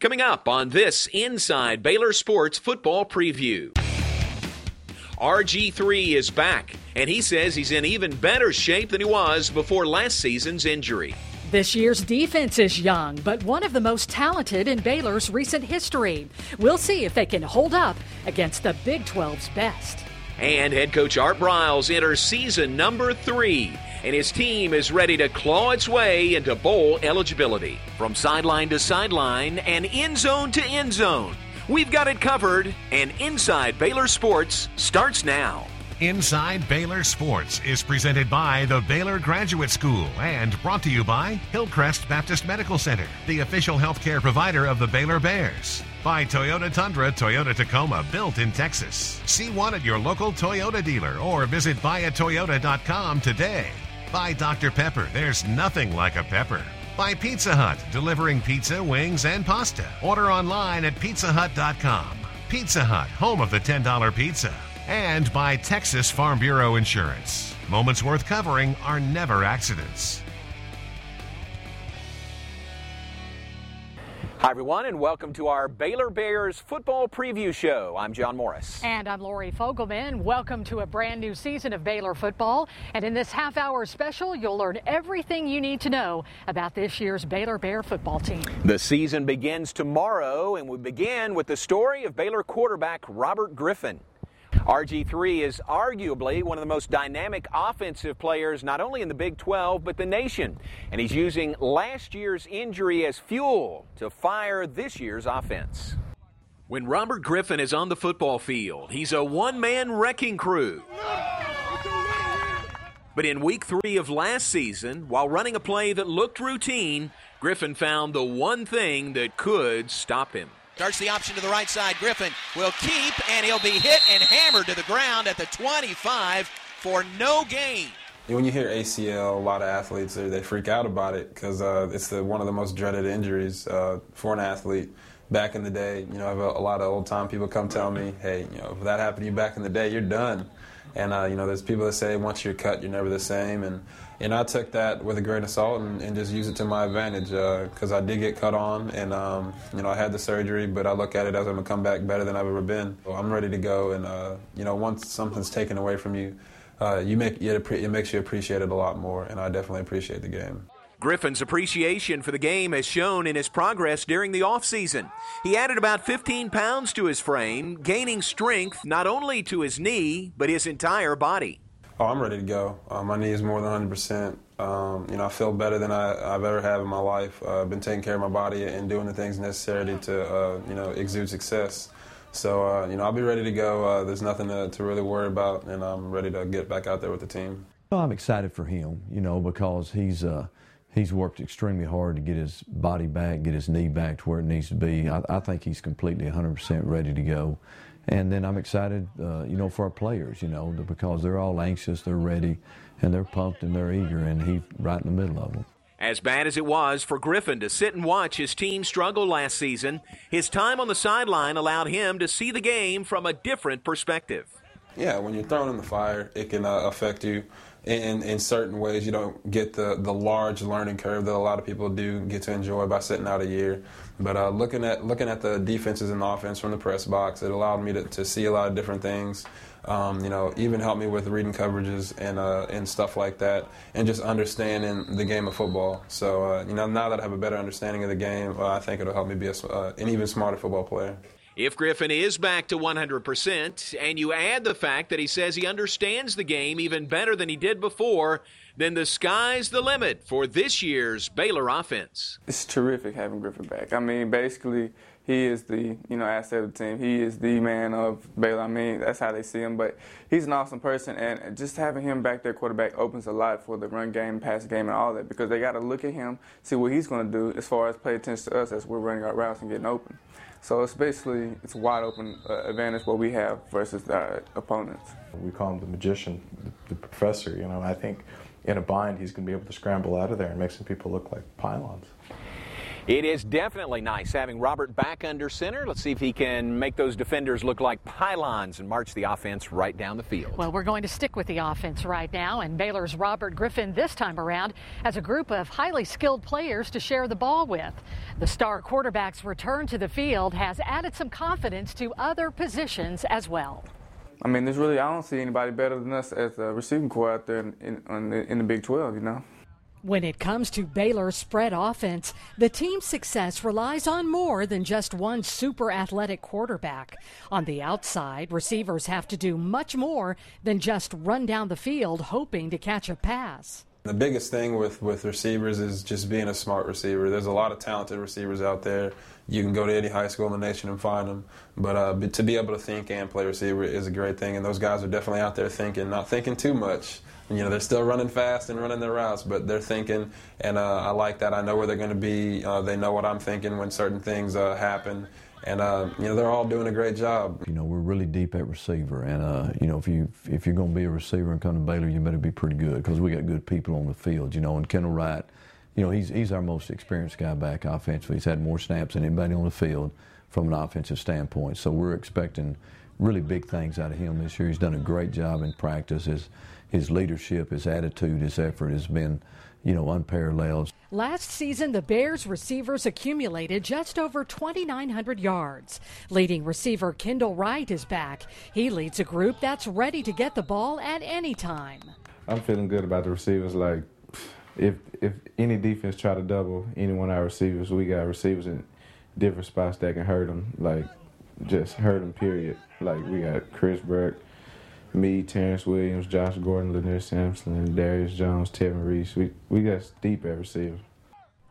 Coming up on this Inside Baylor Sports Football Preview. RG3 is back, and he says he's in even better shape than he was before last season's injury. This year's defense is young, but one of the most talented in Baylor's recent history. We'll see if they can hold up against the Big 12's best. And head coach Art Briles enters season number three, and his team is ready to claw its way into bowl eligibility. From sideline to sideline and end zone to end zone, we've got it covered, and Inside Baylor Sports starts now. Inside Baylor Sports is presented by the Baylor Graduate School and brought to you by Hillcrest Baptist Medical Center, the official healthcare provider of the Baylor Bears. By Toyota Tundra, Toyota Tacoma, built in Texas. See one at your local Toyota dealer or visit buyatoyota.com today. By Dr. Pepper, there's nothing like a pepper. By Pizza Hut, delivering pizza, wings, and pasta. Order online at pizzahut.com. Pizza Hut, home of the $10 pizza and by Texas Farm Bureau Insurance. Moments worth covering are never accidents. Hi, everyone, and welcome to our Baylor Bears football preview show. I'm John Morris. And I'm Lori Fogelman. Welcome to a brand new season of Baylor football. And in this half hour special, you'll learn everything you need to know about this year's Baylor Bear football team. The season begins tomorrow, and we begin with the story of Baylor quarterback Robert Griffin. RG3 is arguably one of the most dynamic offensive players not only in the Big 12 but the nation, and he's using last year's injury as fuel to fire this year's offense. When Robert Griffin is on the football field, he's a one man wrecking crew. But in week three of last season, while running a play that looked routine, Griffin found the one thing that could stop him. Darts the option to the right side. Griffin will keep, and he'll be hit and hammered to the ground at the 25 for no gain. When you hear ACL, a lot of athletes they freak out about it because uh, it's the, one of the most dreaded injuries uh, for an athlete. Back in the day, you know, I have a, a lot of old time people come tell me, "Hey, you know, if that happened to you back in the day, you're done." And uh, you know, there's people that say once you're cut, you're never the same. And and I took that with a grain of salt and, and just use it to my advantage because uh, I did get cut on and um, you know I had the surgery, but I look at it as I'm gonna come back better than I've ever been. So I'm ready to go, and uh, you know once something's taken away from you, uh, you make it, it makes you appreciate it a lot more, and I definitely appreciate the game. Griffin's appreciation for the game has shown in his progress during the offseason. He added about 15 pounds to his frame, gaining strength not only to his knee, but his entire body. Oh, I'm ready to go. Uh, my knee is more than 100%. Um, you know, I feel better than I, have ever had in my life. Uh, I've been taking care of my body and doing the things necessary to, uh, you know, exude success. So, uh, you know, I'll be ready to go. Uh, there's nothing to, to, really worry about, and I'm ready to get back out there with the team. Well, I'm excited for him, you know, because he's uh, he's worked extremely hard to get his body back, get his knee back to where it needs to be. I, I think he's completely 100% ready to go. And then I'm excited, uh, you know, for our players, you know, because they're all anxious, they're ready, and they're pumped and they're eager, and he's right in the middle of them. As bad as it was for Griffin to sit and watch his team struggle last season, his time on the sideline allowed him to see the game from a different perspective. Yeah, when you're thrown in the fire, it can uh, affect you in, in certain ways. You don't get the, the large learning curve that a lot of people do get to enjoy by sitting out a year. But uh, looking at looking at the defenses and the offense from the press box, it allowed me to, to see a lot of different things. Um, you know, even helped me with reading coverages and uh, and stuff like that, and just understanding the game of football. So uh, you know, now that I have a better understanding of the game, I think it'll help me be a, uh, an even smarter football player. If Griffin is back to 100%, and you add the fact that he says he understands the game even better than he did before, then the sky's the limit for this year's Baylor offense. It's terrific having Griffin back. I mean, basically, he is the you know asset of the team. He is the man of Baylor. I mean, that's how they see him. But he's an awesome person, and just having him back there, quarterback, opens a lot for the run game, pass game, and all that because they got to look at him, see what he's going to do as far as pay attention to us as we're running our routes and getting open. So it's basically it's wide open uh, advantage what we have versus our opponents. We call him the magician, the, the professor. You know, I think in a bind he's going to be able to scramble out of there and make some people look like pylons. It is definitely nice having Robert back under center. Let's see if he can make those defenders look like pylons and march the offense right down the field. Well, we're going to stick with the offense right now, and Baylor's Robert Griffin this time around has a group of highly skilled players to share the ball with. The star quarterback's return to the field has added some confidence to other positions as well. I mean, there's really I don't see anybody better than us as a receiving corps out there in, in, the, in the Big 12. You know. When it comes to Baylor's spread offense, the team's success relies on more than just one super athletic quarterback. On the outside, receivers have to do much more than just run down the field hoping to catch a pass. The biggest thing with, with receivers is just being a smart receiver. There's a lot of talented receivers out there. You can go to any high school in the nation and find them. But uh, to be able to think and play receiver is a great thing. And those guys are definitely out there thinking, not thinking too much. You know, they're still running fast and running their routes, but they're thinking. And uh, I like that. I know where they're going to be. Uh, they know what I'm thinking when certain things uh, happen and uh, you know they're all doing a great job. You know we're really deep at receiver, and uh, you know if you if you're going to be a receiver and come to Baylor, you better be pretty good because we got good people on the field. You know, and Kendall Wright, you know he's he's our most experienced guy back offensively. He's had more snaps than anybody on the field from an offensive standpoint. So we're expecting really big things out of him this year. He's done a great job in practice. His his leadership, his attitude, his effort has been you know, unparalleled. Last season, the Bears receivers accumulated just over 2,900 yards. Leading receiver Kendall Wright is back. He leads a group that's ready to get the ball at any time. I'm feeling good about the receivers. Like, if if any defense try to double any one of our receivers, we got receivers in different spots that can hurt them. Like, just hurt them. Period. Like we got Chris Burke, me, Terrance Williams, Josh Gordon, Lanear Sampson, Darius Jones, Tevin Reese. We, we got deep at receiver.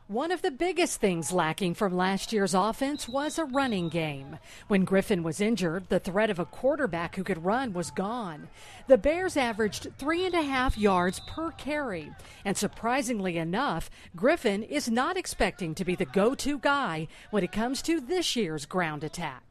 One of the biggest things lacking from last year's offense was a running game. When Griffin was injured, the threat of a quarterback who could run was gone. The Bears averaged three and a half yards per carry. And surprisingly enough, Griffin is not expecting to be the go to guy when it comes to this year's ground attack.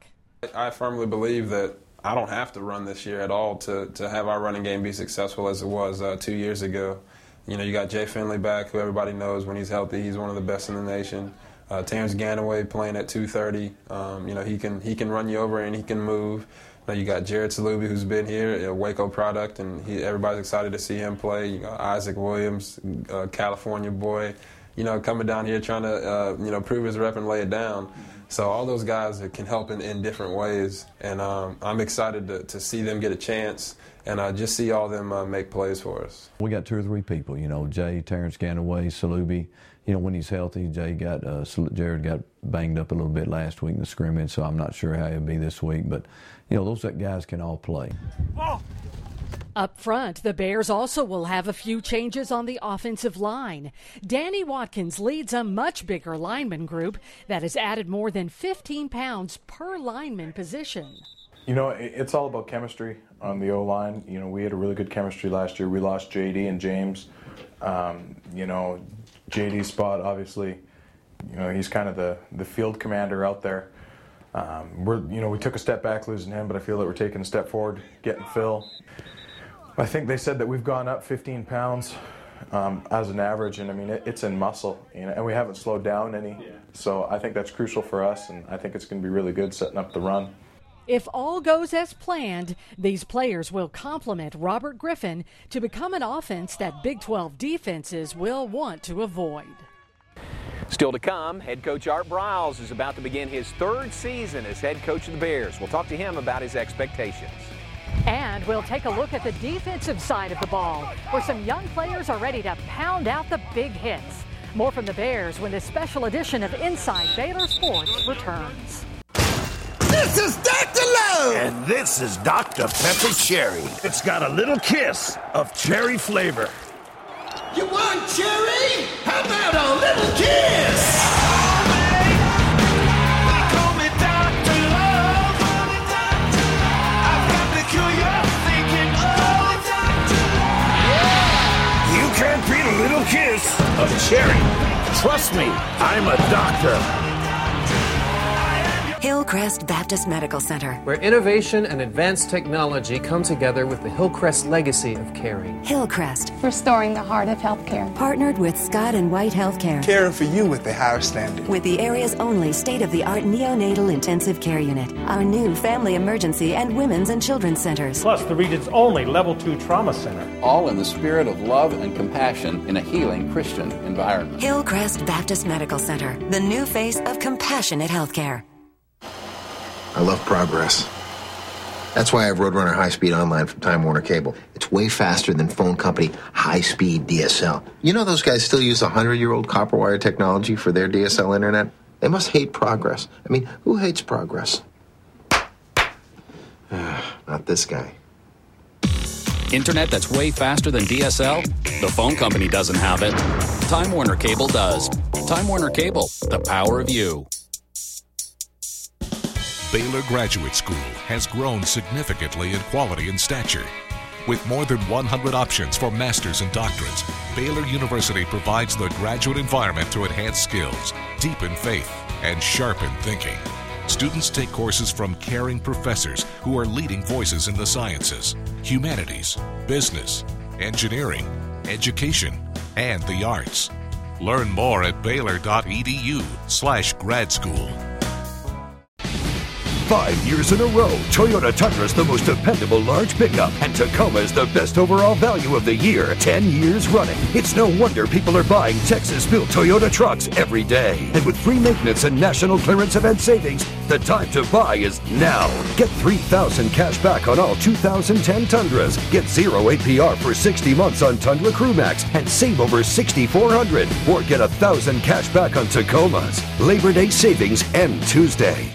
I firmly believe that I don't have to run this year at all to, to have our running game be successful as it was uh, two years ago. You know, you got Jay Finley back, who everybody knows when he's healthy, he's one of the best in the nation. Uh, Terrance Ganaway playing at 230. Um, you know, he can he can run you over and he can move. Now you got Jarred Salubi, who's been here, a Waco product, and he, everybody's excited to see him play. You got Isaac Williams, uh, California boy, you know, coming down here trying to uh, you know prove his rep and lay it down. So all those guys can help in, in different ways, and um, I'm excited to, to see them get a chance and uh, just see all them uh, make plays for us. We got two or three people, you know, Jay, Terrance Ganaway, Salubi. You know, when he's healthy, Jay got uh, Jarred got banged up a little bit last week in the scrimmage, so I'm not sure how he'll be this week. But you know, those guys can all play. Whoa. Up front, the Bears also will have a few changes on the offensive line. Danny Watkins leads a much bigger lineman group that has added more than 15 pounds per lineman position. You know, it's all about chemistry on the O line. You know, we had a really good chemistry last year. We lost JD and James. Um, you know, JD's spot, obviously, you know, he's kind of the, the field commander out there. Um, we're, you know, we took a step back losing him, but I feel that we're taking a step forward, getting Phil. I think they said that we've gone up 15 pounds um, as an average, and I mean it, it's in muscle, you know, and we haven't slowed down any. Yeah. So I think that's crucial for us, and I think it's going to be really good setting up the run. If all goes as planned, these players will complement Robert Griffin to become an offense that Big 12 defenses will want to avoid. Still to come, head coach Art Briles is about to begin his third season as head coach of the Bears. We'll talk to him about his expectations. And we'll take a look at the defensive side of the ball, where some young players are ready to pound out the big hits. More from the Bears when this special edition of Inside Baylor Sports returns. This is Dr. Love! And this is Dr. Pepper Cherry. It's got a little kiss of cherry flavor. You want cherry? How about a little kiss? Little kiss of cherry. Trust me, I'm a doctor. Hillcrest Baptist Medical Center, where innovation and advanced technology come together with the Hillcrest legacy of caring. Hillcrest, restoring the heart of healthcare. Partnered with Scott and White Healthcare, caring for you with the higher standard. With the area's only state of the art neonatal intensive care unit, our new family emergency and women's and children's centers. Plus, the region's only level two trauma center. All in the spirit of love and compassion in a healing Christian environment. Hillcrest Baptist Medical Center, the new face of compassionate healthcare. I love progress. That's why I have Roadrunner High Speed Online from Time Warner Cable. It's way faster than phone company High Speed DSL. You know those guys still use 100 year old copper wire technology for their DSL internet? They must hate progress. I mean, who hates progress? Not this guy. Internet that's way faster than DSL? The phone company doesn't have it. Time Warner Cable does. Time Warner Cable, the power of you. Baylor Graduate School has grown significantly in quality and stature. With more than 100 options for masters and doctorates, Baylor University provides the graduate environment to enhance skills, deepen faith, and sharpen thinking. Students take courses from caring professors who are leading voices in the sciences, humanities, business, engineering, education, and the arts. Learn more at baylor.edu slash grad school. Five years in a row, Toyota Tundra is the most dependable large pickup, and Tacoma is the best overall value of the year, 10 years running. It's no wonder people are buying Texas built Toyota trucks every day. And with free maintenance and national clearance event savings, the time to buy is now. Get 3000 cash back on all 2010 Tundras. Get zero APR for 60 months on Tundra Crewmax and save over 6400 Or get a 1000 cash back on Tacomas. Labor Day savings end Tuesday.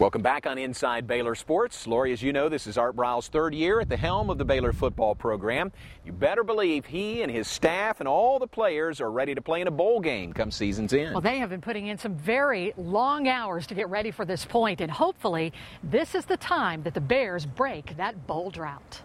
Welcome back on Inside Baylor Sports. Lori, as you know, this is Art Briles' third year at the helm of the Baylor football program. You better believe he and his staff and all the players are ready to play in a bowl game come season's end. Well, they have been putting in some very long hours to get ready for this point, and hopefully, this is the time that the Bears break that bowl drought.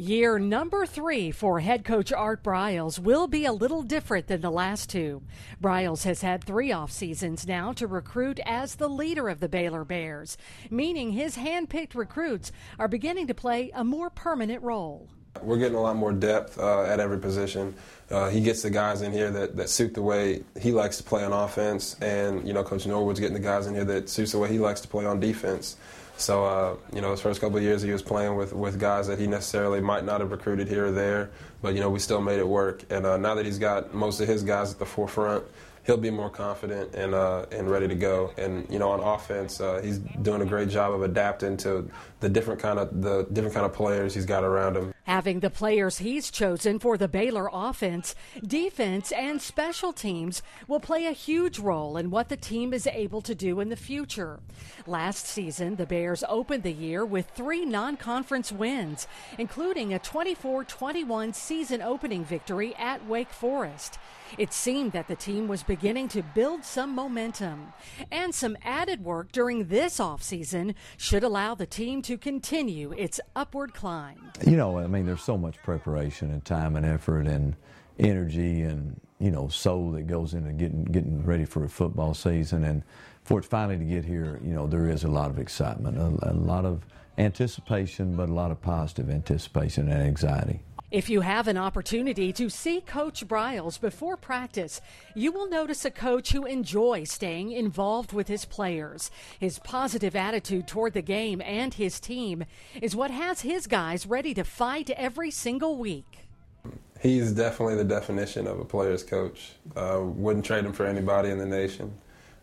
Year number three for head coach Art Briles will be a little different than the last two. Briles has had three off seasons now to recruit as the leader of the Baylor Bears, meaning his hand-picked recruits are beginning to play a more permanent role. We're getting a lot more depth uh, at every position. Uh, he gets the guys in here that, that suit the way he likes to play on offense, and you know Coach Norwood's getting the guys in here that suits the way he likes to play on defense. So, uh, you know, his first couple of years he was playing with, with guys that he necessarily might not have recruited here or there, but, you know, we still made it work. And uh, now that he's got most of his guys at the forefront, he'll be more confident and uh, and ready to go. And you know, on offense, uh, he's doing a great job of adapting to the different kind of the different kind of players he's got around him. Having the players he's chosen for the Baylor offense, defense, and special teams will play a huge role in what the team is able to do in the future. Last season, the Bears opened the year with three non-conference wins, including a 24-21 season opening victory at Wake Forest. It seemed that the team was beginning to build some momentum, and some added work during this offseason should allow the team to continue its upward climb. You know, I mean, there's so much preparation and time and effort and energy and you know soul that goes into getting getting ready for a football season, and for it finally to get here, you know, there is a lot of excitement, a, a lot of anticipation, but a lot of positive anticipation and anxiety. If you have an opportunity to see Coach Briles before practice, you will notice a coach who enjoys staying involved with his players. His positive attitude toward the game and his team is what has his guys ready to fight every single week. He's definitely the definition of a player's coach. Uh, wouldn't trade him for anybody in the nation.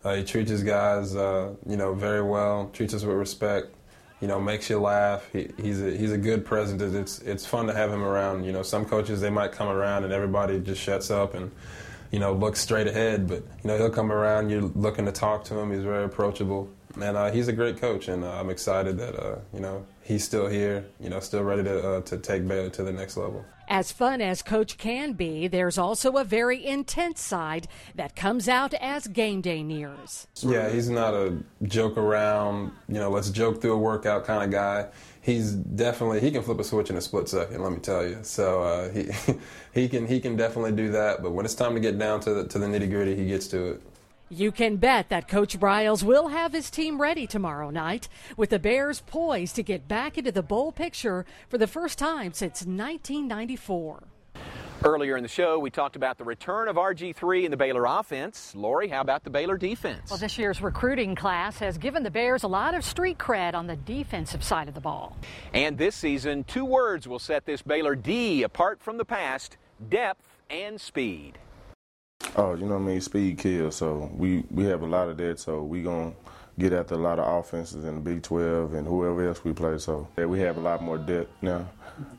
Uh, he treats his guys, uh, you know, very well. Treats us with respect you know, makes you laugh. He, he's a, he's a good president. It's it's fun to have him around. You know, some coaches they might come around and everybody just shuts up and you know looks straight ahead. But you know, he'll come around. You're looking to talk to him. He's very approachable, and uh, he's a great coach. And uh, I'm excited that uh, you know he's still here. You know, still ready to uh, to take Baylor to the next level. As fun as Coach can be, there's also a very intense side that comes out as game day nears. Yeah, he's not a joke around, you know, let's joke through a workout kind of guy. He's definitely he can flip a switch in a split second. Let me tell you. So uh, he he can he can definitely do that. But when it's time to get down to the, to the nitty gritty, he gets to it. You can bet that Coach Briles will have his team ready tomorrow night, with the Bears poised to get back into the bowl picture for the first time since 1994. Earlier in the show, we talked about the return of RG3 in the Baylor offense. Lori, how about the Baylor defense? Well, this year's recruiting class has given the Bears a lot of street cred on the defensive side of the ball. And this season, two words will set this Baylor D apart from the past depth and speed. Oh, you know what I mean? Speed kills. So we, we have a lot of that. So we going to get after a lot of offenses in the Big 12 and whoever else we play. So yeah, we have a lot more depth now.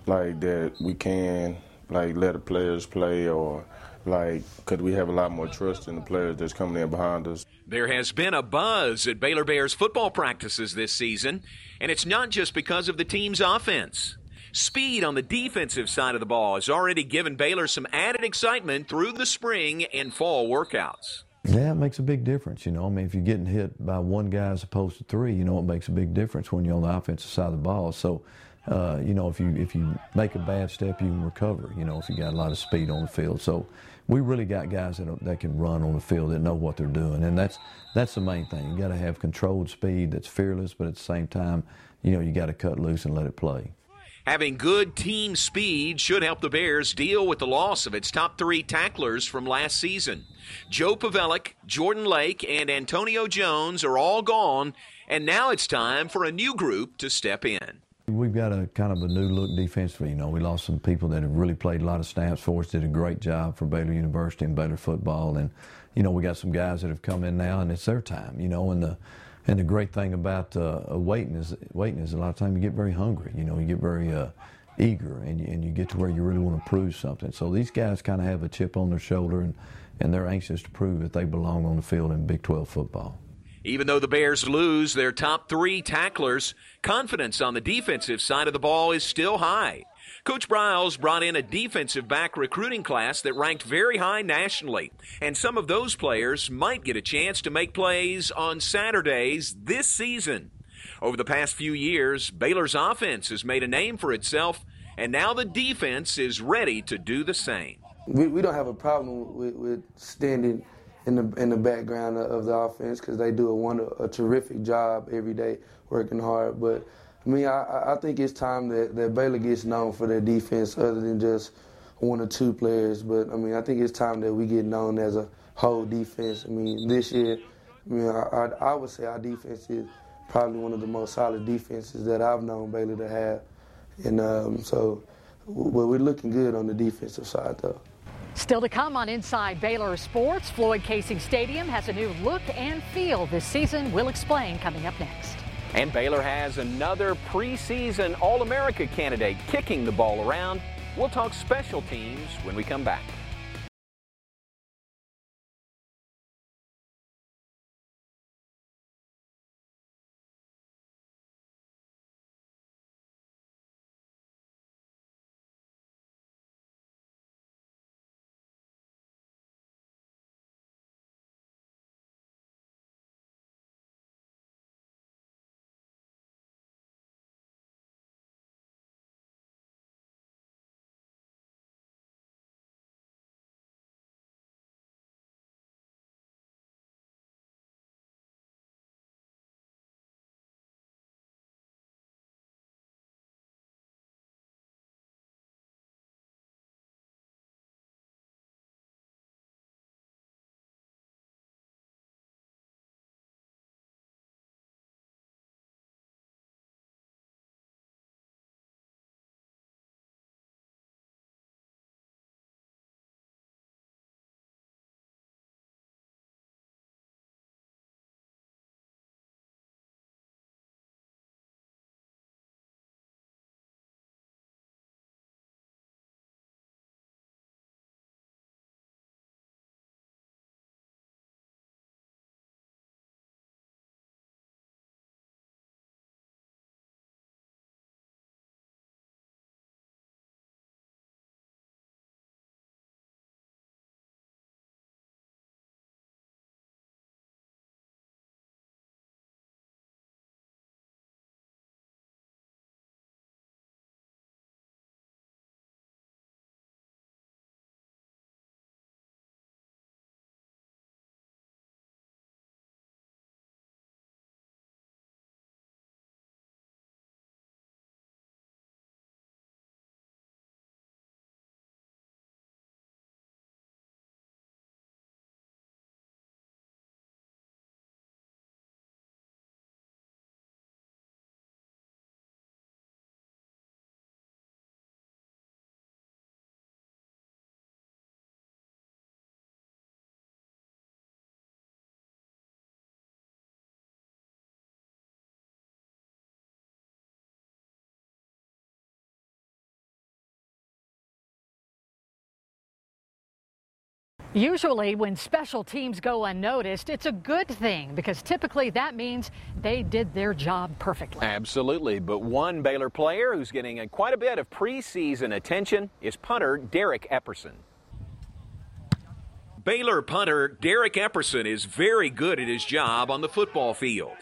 Like that we can like let the players play or like could we have a lot more trust in the players that's coming in behind us. There has been a buzz at Baylor Bears football practices this season, and it's not just because of the team's offense. Speed on the defensive side of the ball has already given Baylor some added excitement through the spring and fall workouts. Yeah, it makes a big difference. You know, I mean, if you're getting hit by one guy as opposed to three, you know, it makes a big difference when you're on the offensive side of the ball. So, uh, you know, if you if you make a bad step, you can recover. You know, if you got a lot of speed on the field. So, we really got guys that, that can run on the field that know what they're doing, and that's that's the main thing. You got to have controlled speed that's fearless, but at the same time, you know, you got to cut loose and let it play. Having good team speed should help the Bears deal with the loss of its top three tacklers from last season. Joe Pawelek, Jordan Lake, and Antonio Jones are all gone, and now it's time for a new group to step in. We've got a kind of a new look defensively. You know, we lost some people that have really played a lot of snaps for us, did a great job for Baylor University and Baylor football, and you know we got some guys that have come in now, and it's their time. You know, and the and the great thing about uh, waiting is waiting is a lot of time you get very hungry. You know, you get very uh, eager, and you, and you get to where you really want to prove something. So these guys kind of have a chip on their shoulder, and and they're anxious to prove that they belong on the field in Big 12 football. Even though the Bears lose their top three tacklers, confidence on the defensive side of the ball is still high. Coach Briles brought in a defensive back recruiting class that ranked very high nationally, and some of those players might get a chance to make plays on Saturdays this season. Over the past few years, Baylor's offense has made a name for itself, and now the defense is ready to do the same. We, we don't have a problem with, with standing in the in the background of the offense because they do a wonder, a terrific job every day, working hard. But I mean, I, I think it's time that, that Baylor gets known for their defense, other than just one or two players. But I mean, I think it's time that we get known as a whole defense. I mean, this year, I mean, I, I, I would say our defense is probably one of the most solid defenses that I've known Baylor to have, and um, so well, we're looking good on the defensive side, though. Still to come on Inside Baylor Sports, Floyd Casey Stadium has a new look and feel this season. We'll explain coming up next. And Baylor has another preseason All America candidate kicking the ball around. We'll talk special teams when we come back. Usually, when special teams go unnoticed, it's a good thing because typically that means they did their job perfectly. Absolutely. But one Baylor player who's getting a, quite a bit of preseason attention is punter Derek Epperson. Baylor punter Derek Epperson is very good at his job on the football field.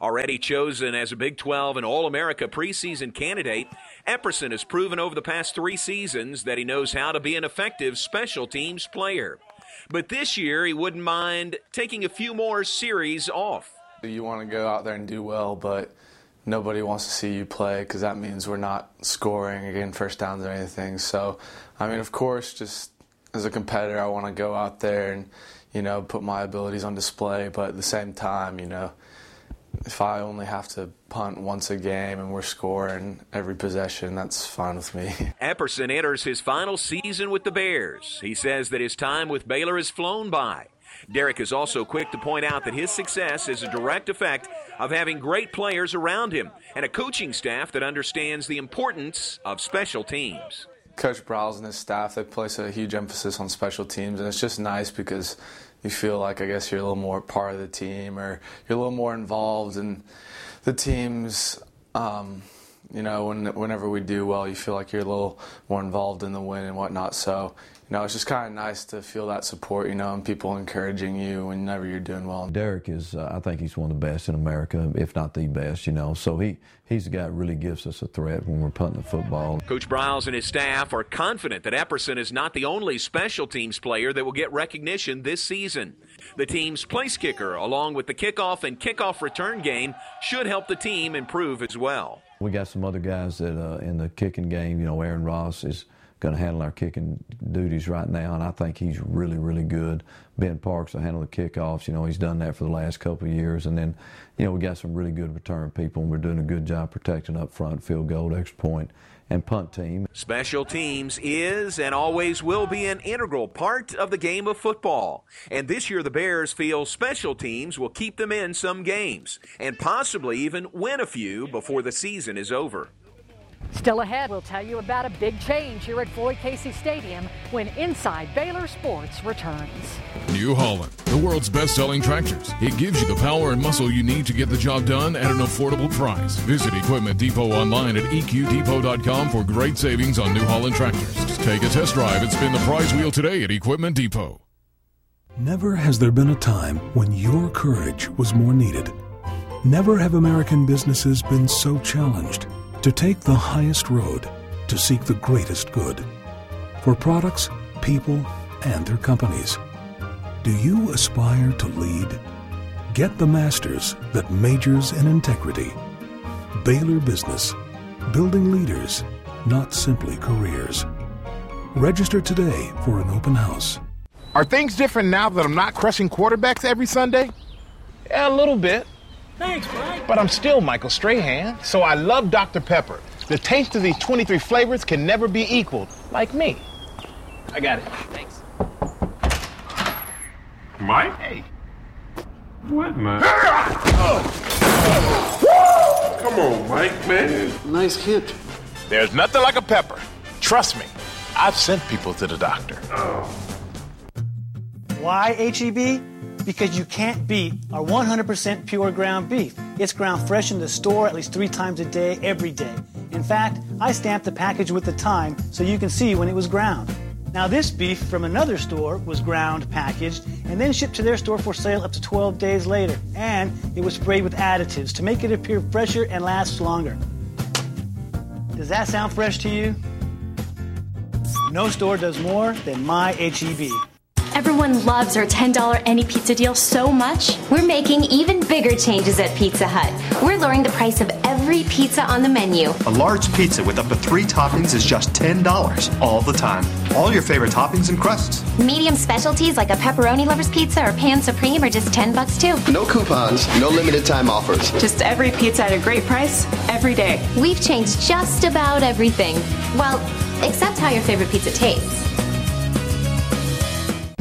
Already chosen as a Big 12 and All America preseason candidate, Epperson has proven over the past three seasons that he knows how to be an effective special teams player. But this year, he wouldn't mind taking a few more series off. You want to go out there and do well, but nobody wants to see you play because that means we're not scoring or getting first downs or anything. So, I mean, of course, just as a competitor, I want to go out there and, you know, put my abilities on display. But at the same time, you know, if I only have to punt once a game and we're scoring every possession, that's fine with me. Epperson enters his final season with the Bears. He says that his time with Baylor has flown by. Derek is also quick to point out that his success is a direct effect of having great players around him and a coaching staff that understands the importance of special teams. Coach Briles and his staff, they place a huge emphasis on special teams, and it's just nice because you feel like I guess you're a little more part of the team or you're a little more involved in the team's. Um, you know, when, whenever we do well, you feel like you're a little more involved in the win and whatnot. So you know, it's just kind of nice to feel that support, you know, and people encouraging you whenever you're doing well. Derek is, uh, I think he's one of the best in America, if not the best, you know. So he, he's the guy that really gives us a threat when we're punting the football. Coach Briles and his staff are confident that Epperson is not the only special teams player that will get recognition this season. The team's place kicker, along with the kickoff and kickoff return game, should help the team improve as well. We got some other guys that uh, in the kicking game, you know, Aaron Ross is going to handle our kicking duties right now, and I think he's really, really good. Ben Parks will handle the kickoffs. You know, he's done that for the last couple of years. And then, you know, we got some really good return people, and we're doing a good job protecting up front, field goal, extra point, and punt team. Special teams is and always will be an integral part of the game of football. And this year, the Bears feel special teams will keep them in some games and possibly even win a few before the season is over. Still ahead, we'll tell you about a big change here at Floyd Casey Stadium when Inside Baylor Sports returns. New Holland, the world's best selling tractors. It gives you the power and muscle you need to get the job done at an affordable price. Visit Equipment Depot online at eqdepot.com for great savings on New Holland tractors. Take a test drive and spin the prize wheel today at Equipment Depot. Never has there been a time when your courage was more needed. Never have American businesses been so challenged to take the highest road to seek the greatest good for products, people, and their companies. Do you aspire to lead? Get the master's that majors in integrity. Baylor Business, building leaders, not simply careers. Register today for an open house. Are things different now that I'm not crushing quarterbacks every Sunday? Yeah, a little bit. Thanks, Mike. But I'm still Michael Strahan, so I love Dr. Pepper. The taste of these 23 flavors can never be equaled, like me. I got it. Thanks. Mike? Hey. What, man? Ah! Come on, Mike, man. Nice hit. There's nothing like a pepper. Trust me, I've sent people to the doctor. Oh. Why HEB? Because you can't beat our 100% pure ground beef. It's ground fresh in the store at least three times a day, every day. In fact, I stamped the package with the time so you can see when it was ground. Now, this beef from another store was ground, packaged, and then shipped to their store for sale up to 12 days later. And it was sprayed with additives to make it appear fresher and last longer. Does that sound fresh to you? No store does more than my HEB. Everyone loves our $10 any pizza deal so much, we're making even bigger changes at Pizza Hut. We're lowering the price of every pizza on the menu. A large pizza with up to three toppings is just $10 all the time. All your favorite toppings and crusts. Medium specialties like a pepperoni lover's pizza or pan supreme are just 10 bucks too. No coupons, no limited time offers. Just every pizza at a great price, every day. We've changed just about everything. Well, except how your favorite pizza tastes.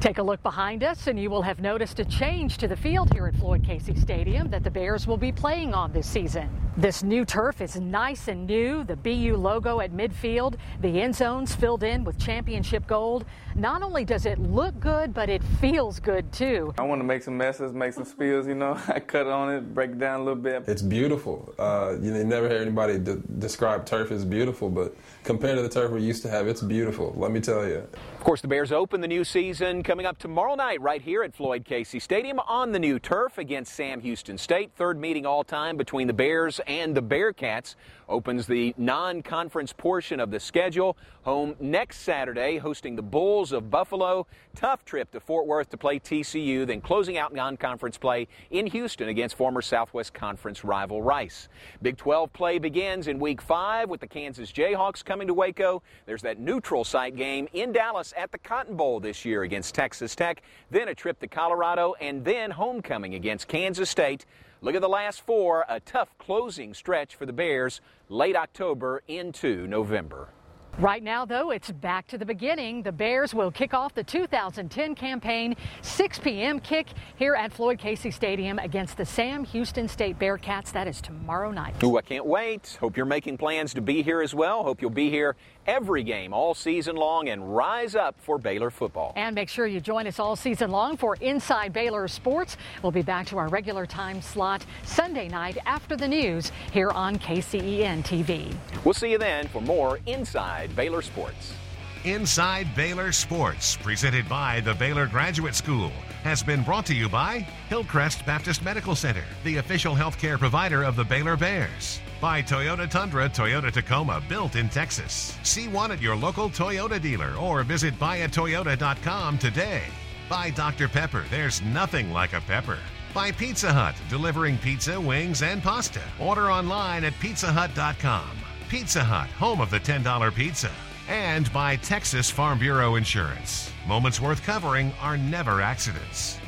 Take a look behind us, and you will have noticed a change to the field here at Floyd Casey Stadium that the Bears will be playing on this season. This new turf is nice and new. The BU logo at midfield, the end zones filled in with championship gold. Not only does it look good, but it feels good too. I want to make some messes, make some spills, you know. I cut on it, break it down a little bit. It's beautiful. Uh, you, never hear anybody de- describe turf as beautiful, but compared to the turf we used to have, it's beautiful. Let me tell you. Of course, the Bears open the new season coming up tomorrow night right here at Floyd Casey Stadium on the new turf against Sam Houston State. Third meeting all time between the Bears and the Bearcats opens the non-conference portion of the schedule. Home next Saturday, hosting the Bulls of Buffalo. Tough trip to Fort Worth to play TCU, then closing out non-conference play in Houston against former Southwest Conference rival Rice. Big 12 play begins in Week 5 with the Kansas Jayhawks coming to Waco. There's that neutral site game in Dallas at the Cotton Bowl this year against Texas Tech. Then a trip to Colorado, and then homecoming against Kansas State. Look at the last four, a tough closing stretch for the Bears late October into November. Right now, though, it's back to the beginning. The Bears will kick off the 2010 campaign, 6 p.m. kick here at Floyd Casey Stadium against the Sam Houston State Bearcats. That is tomorrow night. Ooh, I can't wait. Hope you're making plans to be here as well. Hope you'll be here every game all season long and rise up for Baylor football. And make sure you join us all season long for Inside Baylor Sports. We'll be back to our regular time slot Sunday night after the news here on KCEN TV. We'll see you then for more Inside Baylor Sports. Inside Baylor Sports, presented by the Baylor Graduate School, has been brought to you by Hillcrest Baptist Medical Center, the official healthcare provider of the Baylor Bears. By Toyota Tundra, Toyota Tacoma, built in Texas. See one at your local Toyota dealer or visit buyatoyota.com today. By Dr. Pepper, there's nothing like a pepper. By Pizza Hut, delivering pizza, wings, and pasta. Order online at pizzahut.com. Pizza Hut, home of the $10 pizza. And by Texas Farm Bureau Insurance. Moments worth covering are never accidents.